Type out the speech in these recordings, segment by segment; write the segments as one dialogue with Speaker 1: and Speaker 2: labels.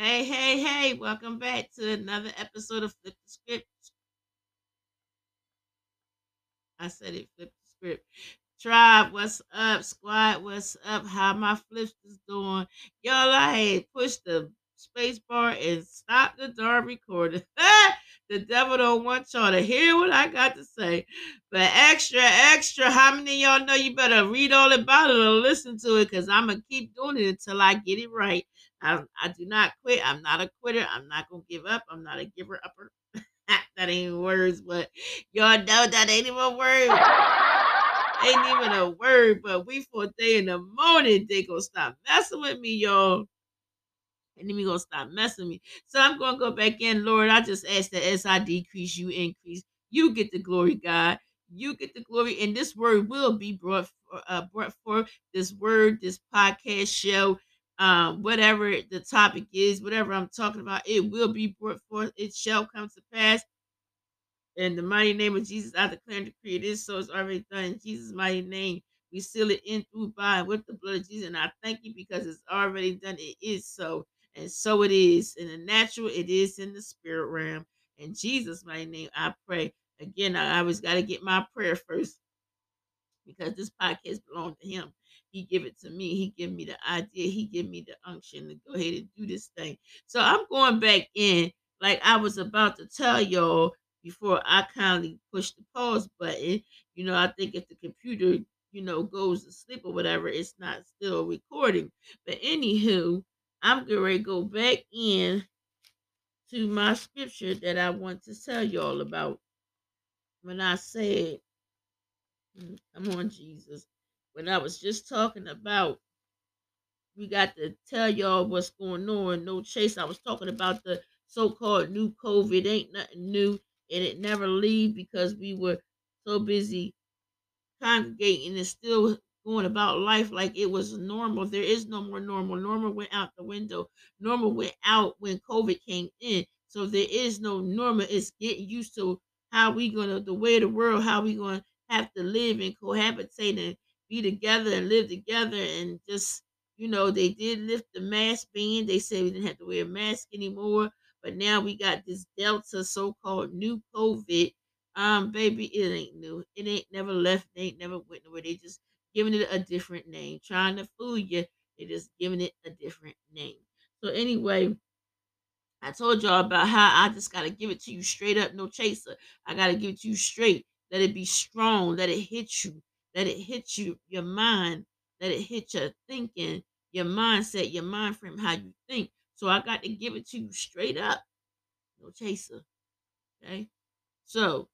Speaker 1: Hey, hey, hey, welcome back to another episode of Flip the Script. I said it, flip the script. Tribe, what's up? Squad, what's up? How my flips is doing? Y'all, I pushed the space bar and stopped the darn recording. the devil don't want y'all to hear what I got to say. But extra, extra, how many y'all know you better read all about it or listen to it? Because I'm going to keep doing it until I get it right. I, I do not quit. I'm not a quitter. I'm not going to give up. I'm not a giver upper. that ain't even words, but y'all know that ain't even a word. ain't even a word, but we for a day in the morning, they gonna stop messing with me, y'all. And then we gonna stop messing with me. So I'm gonna go back in, Lord. I just ask that as I decrease, you increase. You get the glory, God. You get the glory, and this word will be brought uh, brought forth. This word, this podcast show, um, whatever the topic is, whatever I'm talking about, it will be brought forth. It shall come to pass. In the mighty name of Jesus, I declare and decree it is so. It's already done. In Jesus' mighty name, we seal it in through by with the blood of Jesus. And I thank you because it's already done. It is so. And so it is. In the natural, it is in the spirit realm. In Jesus' mighty name, I pray. Again, I always got to get my prayer first because this podcast belongs to him. He give it to me. He give me the idea. He give me the unction to go ahead and do this thing. So I'm going back in like I was about to tell y'all before I kindly push the pause button. You know, I think if the computer, you know, goes to sleep or whatever, it's not still recording. But anywho, I'm to go back in to my scripture that I want to tell y'all about. When I said, mm, come on, Jesus. When I was just talking about we got to tell y'all what's going on. No chase. I was talking about the so-called new COVID. Ain't nothing new and it never leave because we were so busy congregating and still going about life like it was normal. There is no more normal. Normal went out the window. Normal went out when COVID came in. So there is no normal. It's getting used to how we gonna the way of the world, how we gonna have to live and cohabitate and be together and live together and just you know, they did lift the mask ban. They said we didn't have to wear a mask anymore. But now we got this Delta so-called new COVID. Um, baby, it ain't new. It ain't never left. They ain't never went nowhere. They just giving it a different name, trying to fool you. They just giving it a different name. So anyway, I told y'all about how I just gotta give it to you straight up, no chaser. I gotta give it to you straight. Let it be strong. Let it hit you. Let it hit you, your mind. Let it hit your thinking, your mindset, your mind frame, how you think. So I got to give it to you straight up. No chaser. Okay. So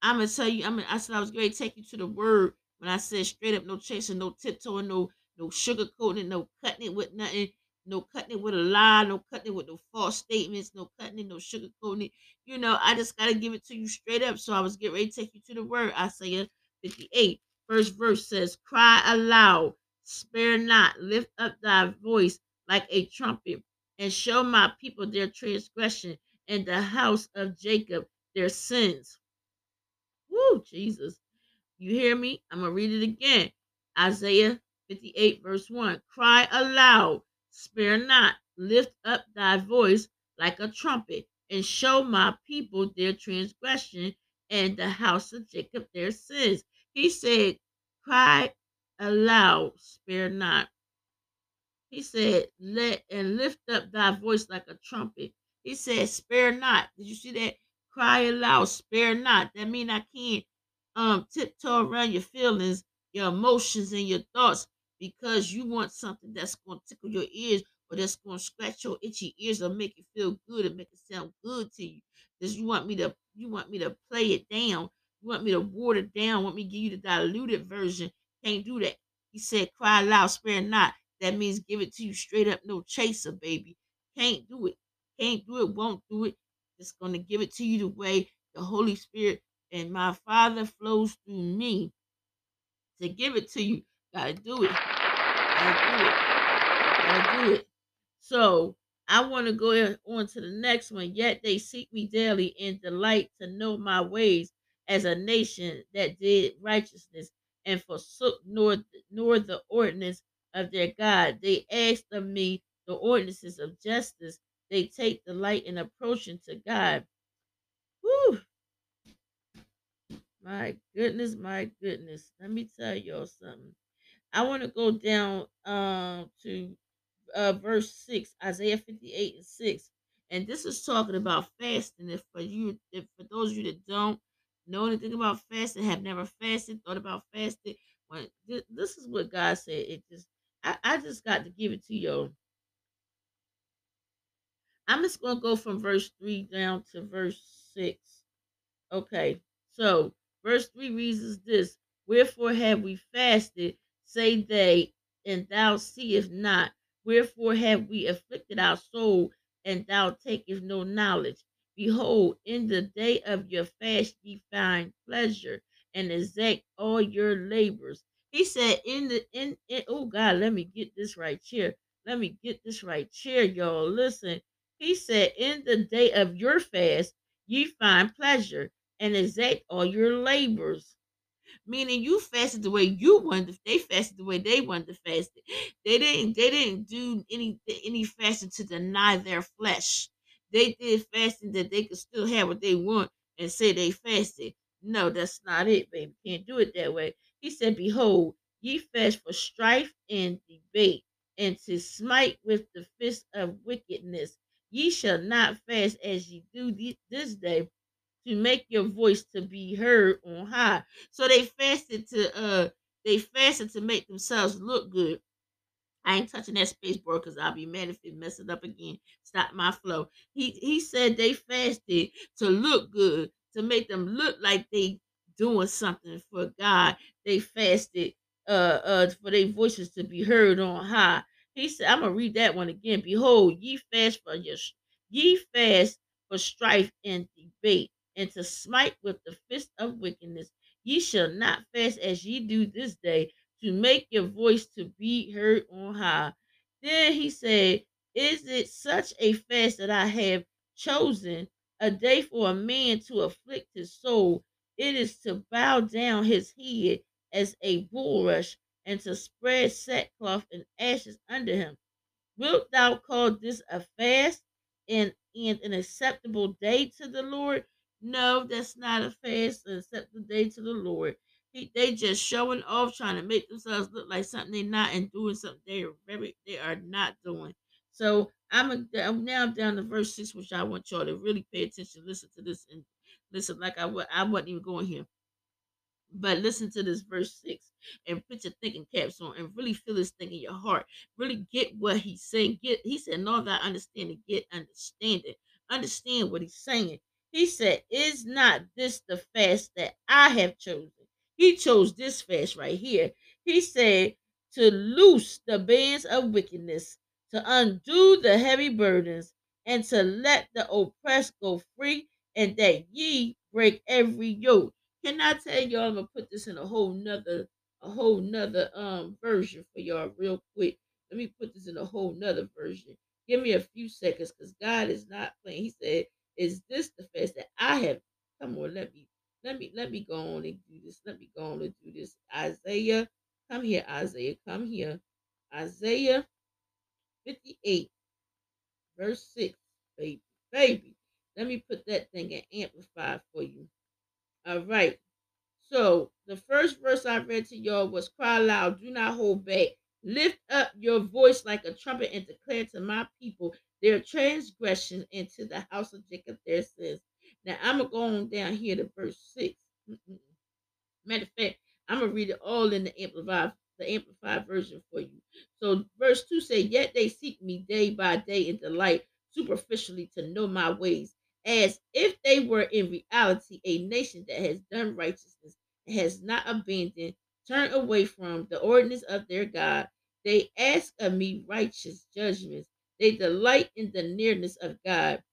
Speaker 1: I'm gonna tell you, I'm gonna, I said I was going to take you to the word when I said straight up, no chaser, no tiptoeing, no no sugarcoating, no cutting it with nothing, no cutting it with a lie, no cutting it with no false statements, no cutting it, no sugarcoating it. You know, I just gotta give it to you straight up. So I was getting ready to take you to the word. Isaiah 58, first verse says, Cry aloud, spare not, lift up thy voice like a trumpet, and show my people their transgression, and the house of Jacob their sins. Woo, Jesus. You hear me? I'm going to read it again. Isaiah 58, verse 1. Cry aloud, spare not, lift up thy voice like a trumpet, and show my people their transgression, and the house of Jacob their sins. He said, Cry aloud, spare not. He said, Let and lift up thy voice like a trumpet. He said, Spare not. Did you see that? Cry aloud, spare not. That mean I can't um tiptoe around your feelings, your emotions, and your thoughts because you want something that's gonna tickle your ears or that's gonna scratch your itchy ears or make you feel good and make it sound good to you. Does you want me to you want me to play it down? You want me to water down? Want me to give you the diluted version? Can't do that. He said, cry loud, spare not. That means give it to you straight up, no chaser, baby. Can't do it. Can't do it, won't do it. Just gonna give it to you the way the Holy Spirit and my Father flows through me to give it to you. Gotta do it. Gotta do it. Gotta do it. So I want to go on to the next one. Yet they seek me daily and delight to know my ways as a nation that did righteousness and forsook nor, nor the ordinance of their God. They asked of me the ordinances of justice they take delight in approaching to God. Whew. My goodness, my goodness. Let me tell y'all something. I want to go down um to uh verse six, Isaiah 58 and 6. And this is talking about fasting. If for you if for those of you that don't know anything about fasting, have never fasted, thought about fasting, when this is what God said. It just I, I just got to give it to you. I'm just gonna go from verse three down to verse six. Okay, so verse 3 reads this Wherefore have we fasted, say they, and thou seest not? Wherefore have we afflicted our soul, and thou takest no knowledge? Behold, in the day of your fast ye find pleasure, and exact all your labors. He said, in the in, in oh God, let me get this right here. Let me get this right here, y'all. Listen. He said, In the day of your fast, ye find pleasure and exact all your labors. Meaning you fasted the way you wanted they fasted the way they wanted to fast. They didn't they didn't do any any fasting to deny their flesh. They did fasting that they could still have what they want and say they fasted. No, that's not it, baby. Can't do it that way. He said, Behold, ye fast for strife and debate, and to smite with the fist of wickedness. Ye shall not fast as ye do this day, to make your voice to be heard on high. So they fasted to uh they fasted to make themselves look good. I ain't touching that space bar because I'll be mad if it messes up again. Stop my flow. He he said they fasted to look good, to make them look like they doing something for God. They fasted uh uh for their voices to be heard on high. He said, I'm gonna read that one again. Behold, ye fast for your ye fast for strife and debate, and to smite with the fist of wickedness. Ye shall not fast as ye do this day, to make your voice to be heard on high. Then he said, Is it such a fast that I have chosen, a day for a man to afflict his soul? It is to bow down his head as a bulrush and to spread sackcloth and ashes under him. Wilt thou call this a fast and, and an acceptable day to the Lord? No, that's not a fast, an acceptable day to the Lord. He, they just showing off, trying to make themselves look like something they're not, and doing something they are very they are not doing. So I'm, a, I'm now down to verse six, which I want y'all to really pay attention, listen to this, and listen like I I wasn't even going here. But listen to this verse 6 and put your thinking caps on and really feel this thing in your heart. Really get what he's saying. Get he said, no that understanding, get understanding. Understand what he's saying. He said, Is not this the fast that I have chosen? He chose this fast right here. He said to loose the bands of wickedness, to undo the heavy burdens, and to let the oppressed go free, and that ye break every yoke. Can I tell y'all I'm gonna put this in a whole nother a whole nother um version for y'all real quick. Let me put this in a whole nother version. Give me a few seconds because God is not playing. He said, Is this the fast that I have? Come on, let me let me let me go on and do this. Let me go on and do this. Isaiah, come here, Isaiah, come here. Isaiah 58, verse 6, baby. Baby. Let me put that thing in amplify for you. All right. So the first verse I read to y'all was cry loud, do not hold back. Lift up your voice like a trumpet and declare to my people their transgression and to the house of Jacob their sins. Now I'm gonna go on down here to verse 6 Mm-mm. Matter of fact, I'm gonna read it all in the amplified the amplified version for you. So verse 2 say, Yet they seek me day by day in delight, superficially to know my ways, as if they were in reality a nation that has done righteousness and has not abandoned, turned away from the ordinance of their God. They ask of me righteous judgments. They delight in the nearness of God.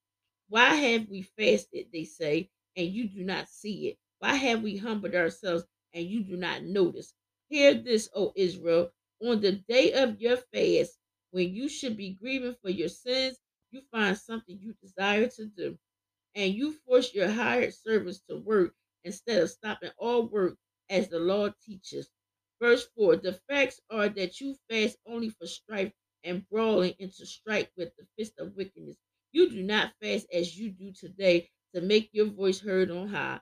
Speaker 1: Why have we fasted, they say, and you do not see it? Why have we humbled ourselves and you do not notice? Hear this, O Israel, on the day of your fast, when you should be grieving for your sins, you find something you desire to do and you force your hired servants to work instead of stopping all work as the law teaches. Verse 4 The facts are that you fast only for strife and brawling and to strike with the fist of wickedness. You do not fast as you do today to make your voice heard on high.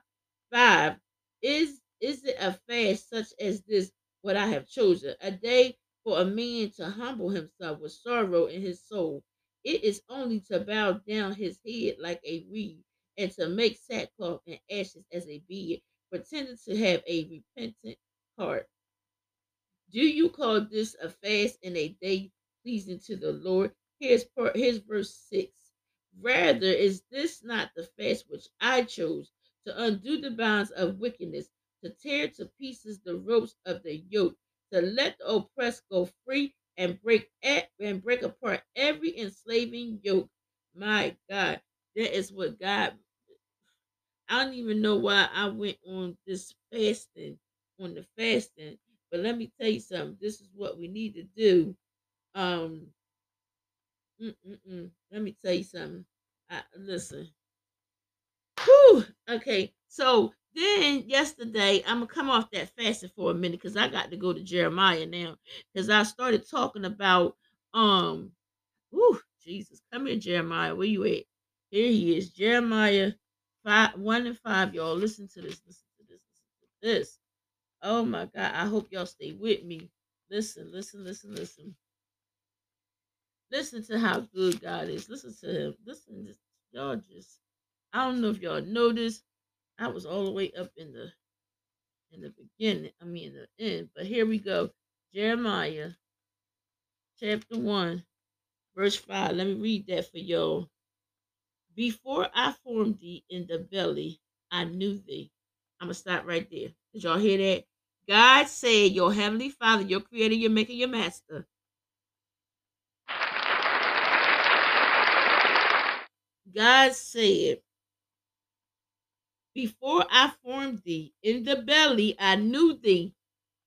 Speaker 1: Five, is is it a fast such as this what I have chosen? A day for a man to humble himself with sorrow in his soul. It is only to bow down his head like a reed and to make sackcloth and ashes as a beard, pretending to have a repentant heart. Do you call this a fast and a day pleasing to the Lord? Here's part here's verse 6. Rather is this not the fast which I chose to undo the bonds of wickedness, to tear to pieces the ropes of the yoke, to let the oppressed go free and break at, and break apart every enslaving yoke. My God, that is what God. I don't even know why I went on this fasting, on the fasting. But let me tell you something. This is what we need to do. Um, mm-mm-mm. let me tell you something. I, listen. Whew. Okay, so then yesterday, I'm gonna come off that fasting for a minute because I got to go to Jeremiah now because I started talking about um, whew, Jesus, come here, Jeremiah, where you at? Here he is, Jeremiah five, one and five. Y'all, listen to this, listen to this, listen to this. Oh my God, I hope y'all stay with me. Listen, listen, listen, listen. Listen to how good God is. Listen to him. Listen, to, y'all just. I don't know if y'all noticed. I was all the way up in the in the beginning. I mean the end. But here we go. Jeremiah chapter one, verse five. Let me read that for y'all. Before I formed thee in the belly, I knew thee. I'm gonna stop right there. Did y'all hear that? God said, Your heavenly Father, your creator, your maker, your master. God said, Before I formed thee in the belly, I knew thee.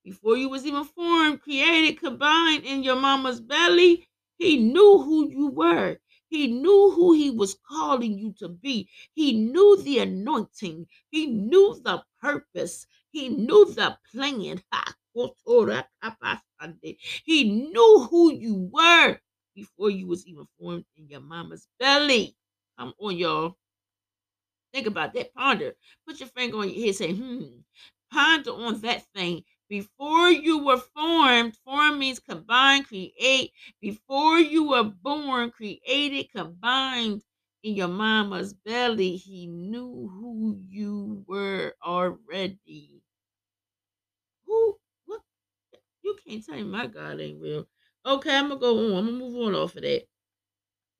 Speaker 1: Before you was even formed, created, combined in your mama's belly, he knew who you were. He knew who he was calling you to be. He knew the anointing. He knew the purpose. He knew the plan. He knew who you were before you was even formed in your mama's belly. Come on, y'all. Think about that. Ponder. Put your finger on your head. Say, hmm. Ponder on that thing. Before you were formed, form means combine, create. Before you were born, created, combined in your mama's belly, he knew who you were already. Who? What? You can't tell me my God ain't real. Okay, I'm gonna go on. I'm gonna move on off of that.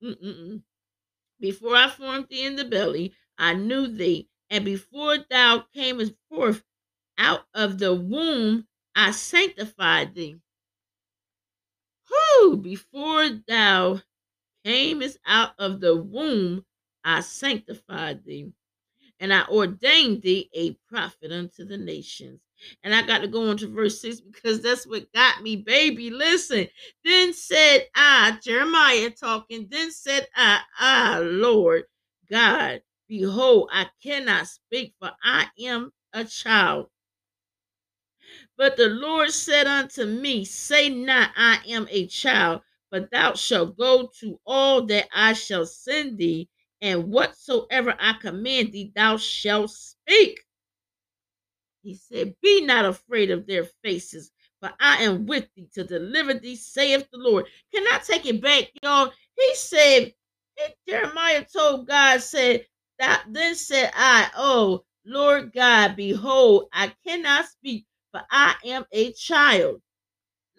Speaker 1: Mm-mm-mm. Before I formed thee in the belly, I knew thee, and before thou camest forth out of the womb, I sanctified thee. Who before thou camest out of the womb, I sanctified thee, and I ordained thee a prophet unto the nations. And I got to go on to verse 6 because that's what got me, baby. Listen. Then said I, Jeremiah talking, then said I, Ah, Lord God, behold, I cannot speak, for I am a child. But the Lord said unto me, Say not, I am a child, but thou shalt go to all that I shall send thee, and whatsoever I command thee, thou shalt speak. He said, Be not afraid of their faces, for I am with thee to deliver thee, saith the Lord. Can I take it back, y'all? He said, Jeremiah told God, said, that then said I, Oh Lord God, behold, I cannot speak, for I am a child.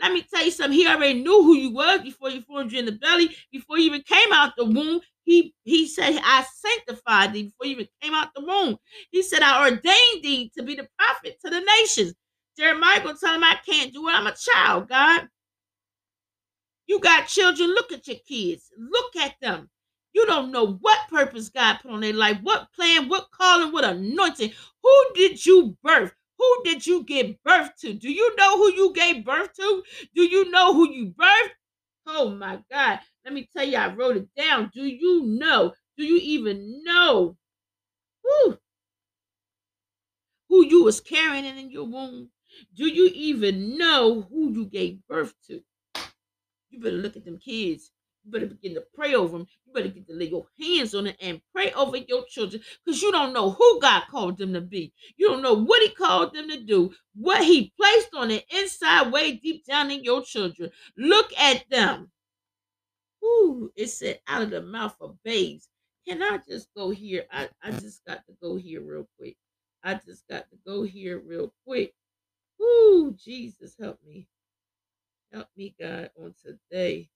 Speaker 1: Let me tell you something. He already knew who you was before you formed you in the belly, before you even came out the womb. He he said, I sanctified thee before you even came out the womb. He said, I ordained thee to be the prophet to the nations. Jeremiah gonna tell him I can't do it. I'm a child, God. You got children, look at your kids. Look at them. You don't know what purpose God put on their life, what plan, what calling, what anointing. Who did you birth? Who did you give birth to? Do you know who you gave birth to? Do you know who you birthed? Oh my God. Let me tell you, I wrote it down. Do you know? Do you even know who, who you was carrying in your womb? Do you even know who you gave birth to? You better look at them kids. You better begin to pray over them. You better get to lay your hands on it and pray over your children because you don't know who God called them to be. You don't know what He called them to do, what He placed on the inside, way deep down in your children. Look at them. Ooh, it said out of the mouth of babes. Can I just go here? I, I just got to go here real quick. I just got to go here real quick. Ooh, Jesus, help me. Help me, God, on today.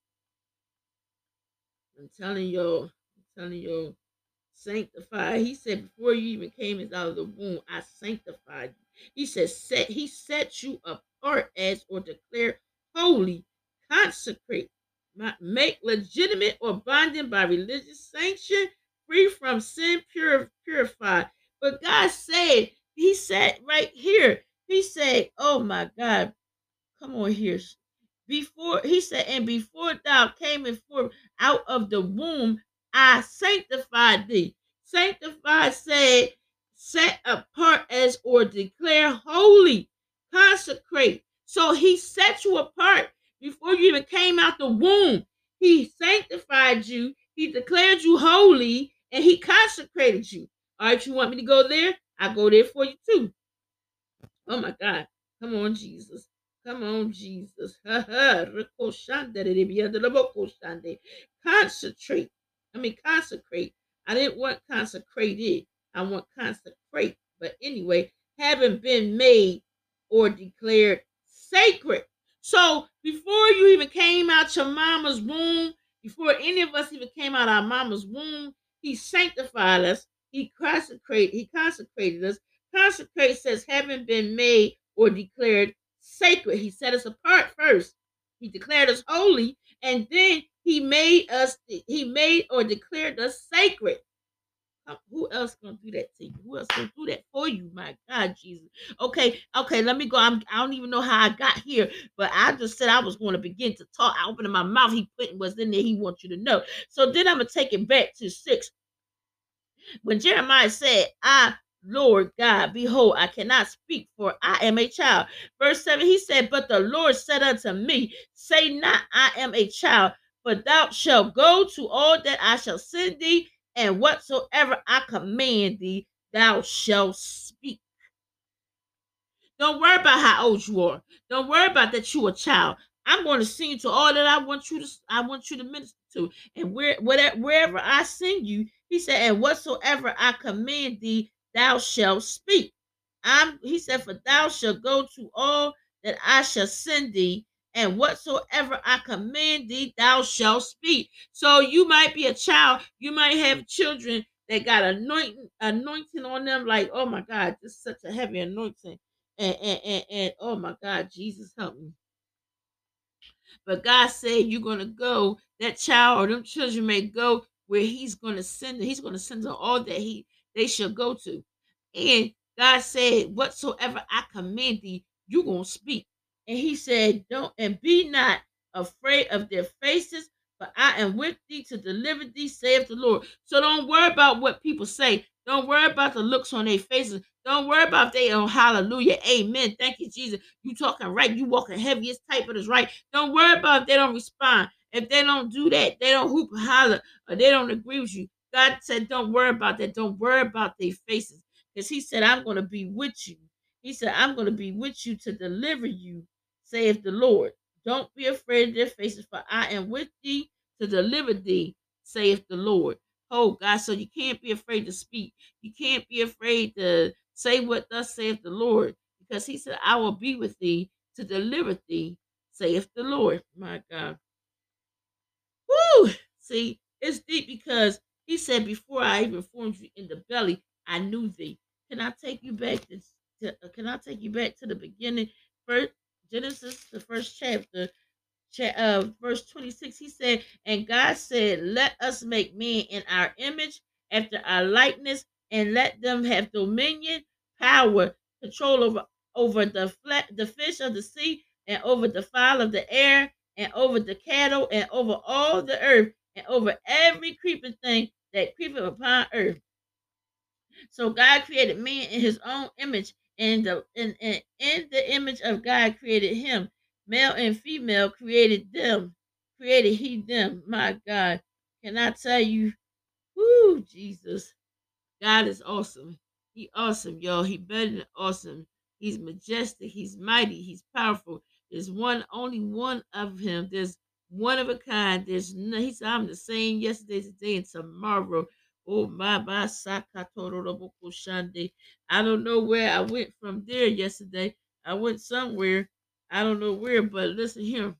Speaker 1: I'm telling y'all, I'm telling y'all, sanctify. He said, before you even came out of the womb, I sanctified you. He said, set he set you apart as or declare holy, consecrate, make legitimate or binding by religious sanction, free from sin, pure, purified. But God said, He said right here, He said, Oh my God, come on here. Before he said, and before thou camest forth out of the womb, I sanctified thee. Sanctified said, set apart as or declare holy, consecrate. So he set you apart before you even came out the womb. He sanctified you, he declared you holy, and he consecrated you. All right, you want me to go there? I go there for you too. Oh my God. Come on, Jesus. Come on, Jesus. Concentrate. I mean, consecrate. I didn't want consecrated. I want consecrate. But anyway, having been made or declared sacred. So before you even came out your mama's womb, before any of us even came out our mama's womb, he sanctified us. He consecrated, he consecrated us. Consecrate says having been made or declared sacred. He set us apart first. He declared us holy, and then he made us, he made or declared us sacred. Uh, who else gonna do that to you? Who else gonna do that for you? My God, Jesus. Okay, okay, let me go. I'm, I don't even know how I got here, but I just said I was going to begin to talk. I opened my mouth. He put was in there. He wants you to know. So then I'm gonna take it back to six. When Jeremiah said, "I Lord God, behold, I cannot speak, for I am a child. Verse 7, he said, But the Lord said unto me, Say not, I am a child, for thou shalt go to all that I shall send thee, and whatsoever I command thee, thou shalt speak. Don't worry about how old you are. Don't worry about that you a child. I'm going to send you to all that I want you to I want you to minister to. And where whatever wherever I send you, he said, and whatsoever I command thee, thou shalt speak. I'm, he said, For thou shalt go to all that I shall send thee, and whatsoever I command thee, thou shalt speak. So you might be a child, you might have children that got anointing, anointing on them, like, oh my God, this is such a heavy anointing. And, and, and, and oh my God, Jesus help me. But God said you're gonna go, that child or them children may go where He's gonna send them. He's gonna send them all that He they shall go to. And God said, Whatsoever I command thee, you're gonna speak. And he said, Don't and be not afraid of their faces, for I am with thee to deliver thee, saith the Lord. So don't worry about what people say. Don't worry about the looks on their faces. Don't worry about they on hallelujah, amen. Thank you, Jesus. You talking right, you walking it's tight, but it's right. Don't worry about if they don't respond. If they don't do that, they don't hoop holler, or they don't agree with you. God said, Don't worry about that. Don't worry about their faces. Because He said, I'm going to be with you. He said, I'm going to be with you to deliver you, saith the Lord. Don't be afraid of their faces, for I am with thee to deliver thee, saith the Lord. Oh, God, so you can't be afraid to speak. You can't be afraid to say what thus saith the Lord, because He said, I will be with thee to deliver thee, saith the Lord. My God. Woo! See, it's deep because he said, Before I even formed you in the belly, I knew thee. Can I take you back to, to uh, can I take you back to the beginning? First Genesis, the first chapter, uh, verse 26, he said, And God said, Let us make man in our image, after our likeness, and let them have dominion, power, control over over the flat, the fish of the sea, and over the fowl of the air, and over the cattle, and over all the earth, and over every creeping thing that creepeth upon earth. So God created man in his own image, and the in, in, in the image of God created him. Male and female created them. Created he them. My God. Can I tell you? Woo, Jesus. God is awesome. He awesome, y'all. He better than awesome. He's majestic. He's mighty. He's powerful. There's one, only one of him. There's one of a kind. There's no, he said, I'm the same yesterday, today, and tomorrow. Oh my my. I don't know where I went from there yesterday. I went somewhere. I don't know where, but listen here.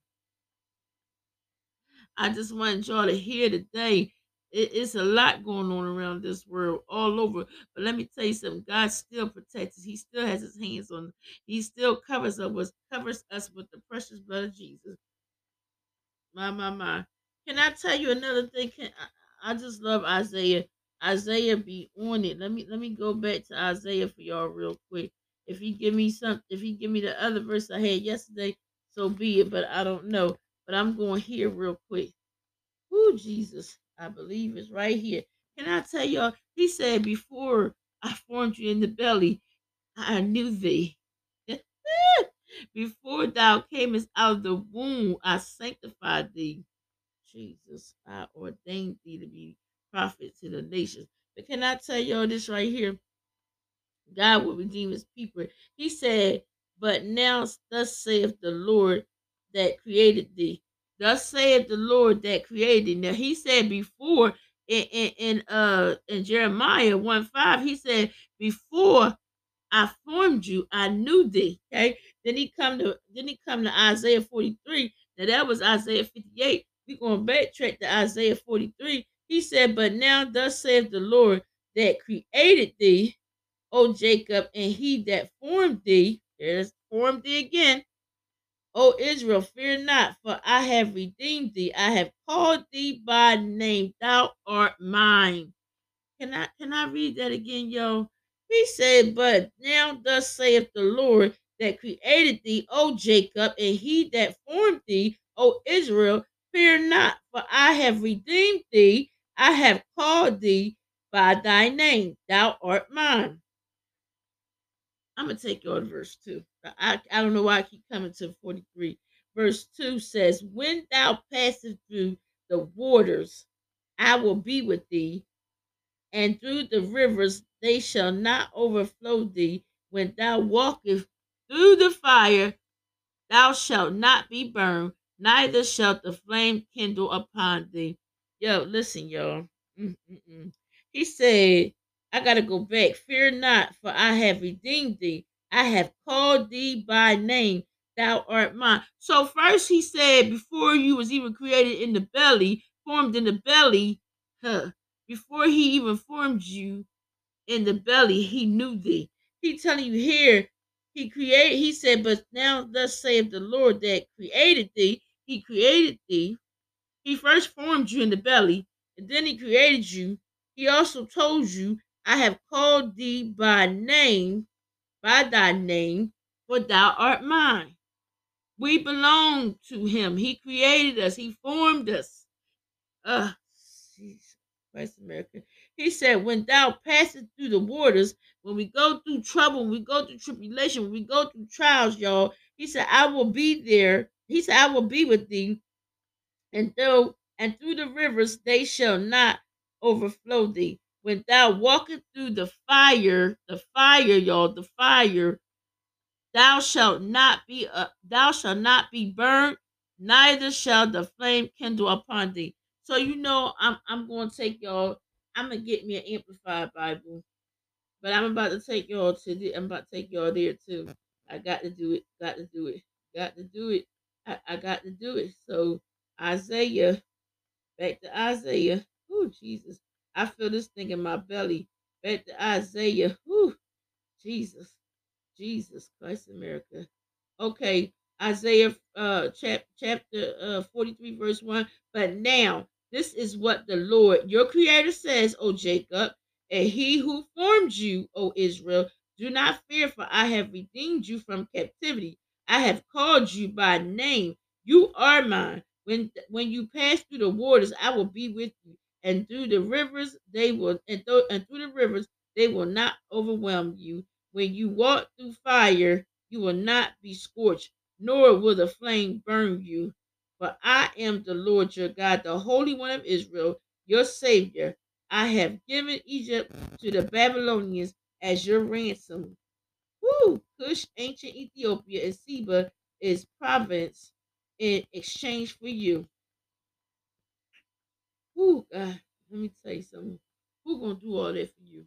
Speaker 1: I just want y'all to hear today. It, it's a lot going on around this world, all over. But let me tell you something. God still protects us. He still has His hands on. He still covers us. Covers us with the precious blood of Jesus. My my my. Can I tell you another thing? Can I, I just love Isaiah. Isaiah be on it. Let me let me go back to Isaiah for y'all real quick. If he give me some, if he give me the other verse I had yesterday, so be it. But I don't know. But I'm going here real quick. Who Jesus, I believe is right here. Can I tell y'all? He said, Before I formed you in the belly, I knew thee. Before thou camest out of the womb, I sanctified thee. Jesus, I ordained thee to be prophet to the nations. But can I tell y'all this right here? God will redeem his people. He said, But now thus saith the Lord that created thee. Thus saith the Lord that created thee. Now he said before in, in, in uh in Jeremiah 1 5, he said, Before I formed you, I knew thee. Okay. Then he come to then he come to Isaiah 43. Now that was Isaiah 58. We're gonna backtrack to Isaiah 43. He said, But now thus saith the Lord that created thee O Jacob, and he that formed thee, there's formed thee again. O Israel, fear not, for I have redeemed thee. I have called thee by name. Thou art mine. Can I can I read that again, yo? He said, But now thus saith the Lord that created thee, O Jacob, and he that formed thee, O Israel, fear not, for I have redeemed thee. I have called thee by thy name. Thou art mine. I'm gonna take you on verse two. I, I don't know why I keep coming to 43. Verse 2 says, When thou passest through the waters, I will be with thee, and through the rivers they shall not overflow thee. When thou walkest through the fire, thou shalt not be burned, neither shall the flame kindle upon thee. Yo, listen, y'all. Mm-mm-mm. He said, I got to go back. Fear not, for I have redeemed thee. I have called thee by name. Thou art mine. So first he said, before you was even created in the belly, formed in the belly, huh, before he even formed you in the belly, he knew thee. He telling you here, he created, he said, but now thus saith the Lord that created thee. He created thee. He first formed you in the belly, and then he created you. He also told you I have called thee by name, by thy name, for thou art mine. We belong to him. He created us. He formed us. Uh, Christ America. He said, when thou passest through the waters, when we go through trouble, when we go through tribulation, when we go through trials, y'all, he said, I will be there. He said, I will be with thee. And though and through the rivers they shall not overflow thee when thou walkest through the fire, the fire, y'all, the fire, thou shalt not be uh, thou shalt not be burnt, neither shall the flame kindle upon thee. So you know I'm I'm gonna take y'all, I'm gonna get me an amplified Bible. But I'm about to take y'all to the, I'm about to take y'all there too. I got to do it, got to do it, got to do it. I, I got to do it. So Isaiah, back to Isaiah. Oh Jesus. I feel this thing in my belly. Back to Isaiah. Whew. Jesus. Jesus Christ, America. Okay, Isaiah uh chap, chapter uh 43, verse 1. But now this is what the Lord your creator says, O Jacob, and he who formed you, O Israel. Do not fear, for I have redeemed you from captivity. I have called you by name. You are mine. When when you pass through the waters, I will be with you and through the rivers they will and, th- and through the rivers they will not overwhelm you. When you walk through fire, you will not be scorched, nor will the flame burn you. For I am the Lord your God, the Holy One of Israel, your Savior. I have given Egypt to the Babylonians as your ransom. Woo! Cush, ancient Ethiopia, and Seba is province in exchange for you. Who, God, let me tell you something. Who gonna do all that for you?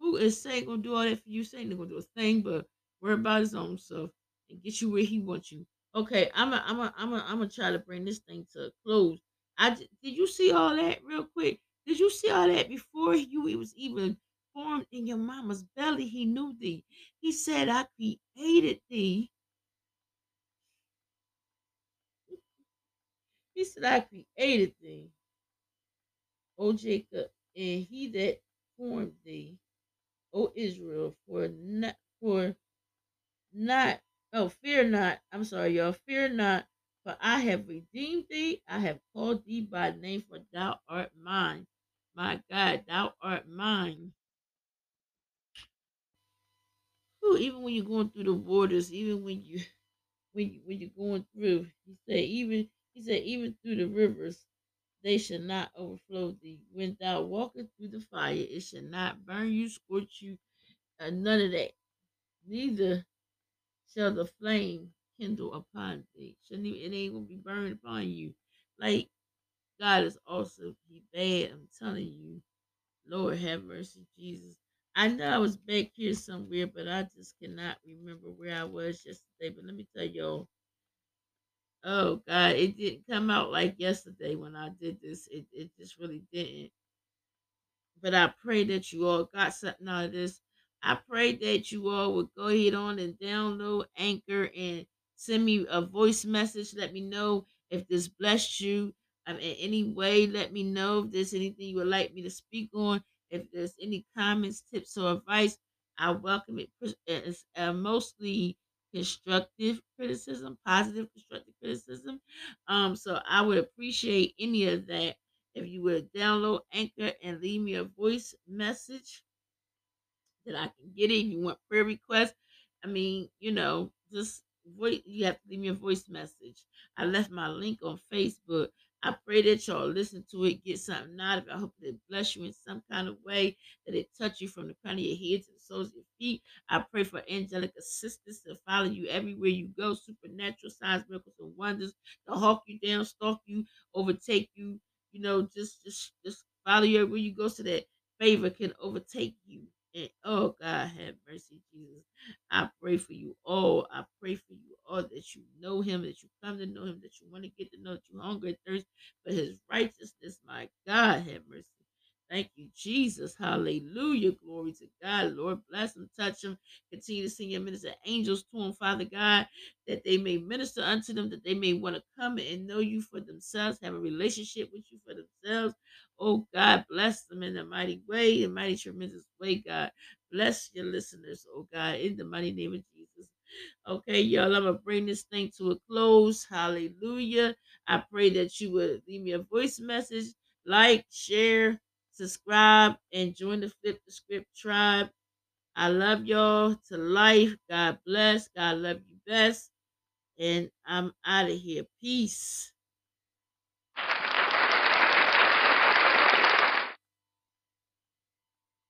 Speaker 1: Who is saying gonna do all that for you? They're gonna do a thing, but worry about his own stuff and get you where he wants you. Okay, I'm a, I'm a, I'm a, I'm gonna try to bring this thing to a close. I did you see all that real quick? Did you see all that before you it was even formed in your mama's belly? He knew thee. He said, "I created thee." He said, "I created thee." O Jacob, and he that formed thee, O Israel, for not for not oh fear not. I'm sorry, y'all, fear not, for I have redeemed thee, I have called thee by name, for thou art mine. My God, thou art mine. Even when you're going through the waters, even when you when you when you're going through, he said, even he said, even through the rivers, they shall not overflow thee. When thou walkest through the fire, it shall not burn you, scorch you, uh, none of that. Neither shall the flame kindle upon thee. Shouldn't even, it ain't gonna be burned upon you. Like God is also He bad. I'm telling you. Lord have mercy, Jesus. I know I was back here somewhere, but I just cannot remember where I was yesterday. But let me tell y'all. Oh God, it didn't come out like yesterday when I did this. It it just really didn't. But I pray that you all got something out of this. I pray that you all would go ahead on and download Anchor and send me a voice message. Let me know if this blessed you um, in any way. Let me know if there's anything you would like me to speak on. If there's any comments, tips, or advice, I welcome it. It's uh, mostly constructive criticism, positive constructive criticism. Um, so I would appreciate any of that if you would download Anchor and leave me a voice message that I can get it. If you want prayer requests, I mean, you know, just voice. You have to leave me a voice message. I left my link on Facebook. I pray that y'all listen to it, get something out of it. I hope that it bless you in some kind of way, that it touch you from the crown of your head to the soles of your feet. I pray for angelic assistance to follow you everywhere you go, supernatural signs, miracles, and wonders to hawk you down, stalk you, overtake you. You know, just just just follow you everywhere you go, so that favor can overtake you. And oh God, have mercy, Jesus. I pray for you all. I pray for you all that you know him, that you come to know him, that you want to get to know, that you hunger and thirst for his righteousness. My God, have mercy. Thank you, Jesus. Hallelujah. Glory to God. Lord, bless him, touch him. Continue to send your minister angels to him, Father God, that they may minister unto them, that they may want to come and know you for themselves, have a relationship with you for themselves. Oh God, bless them in a mighty way, in a mighty tremendous way, God. Bless your listeners, oh God, in the mighty name of Jesus. Okay, y'all, I'm gonna bring this thing to a close. Hallelujah. I pray that you would leave me a voice message, like, share, subscribe, and join the Flip the Script tribe. I love y'all to life. God bless. God love you best. And I'm out of here. Peace.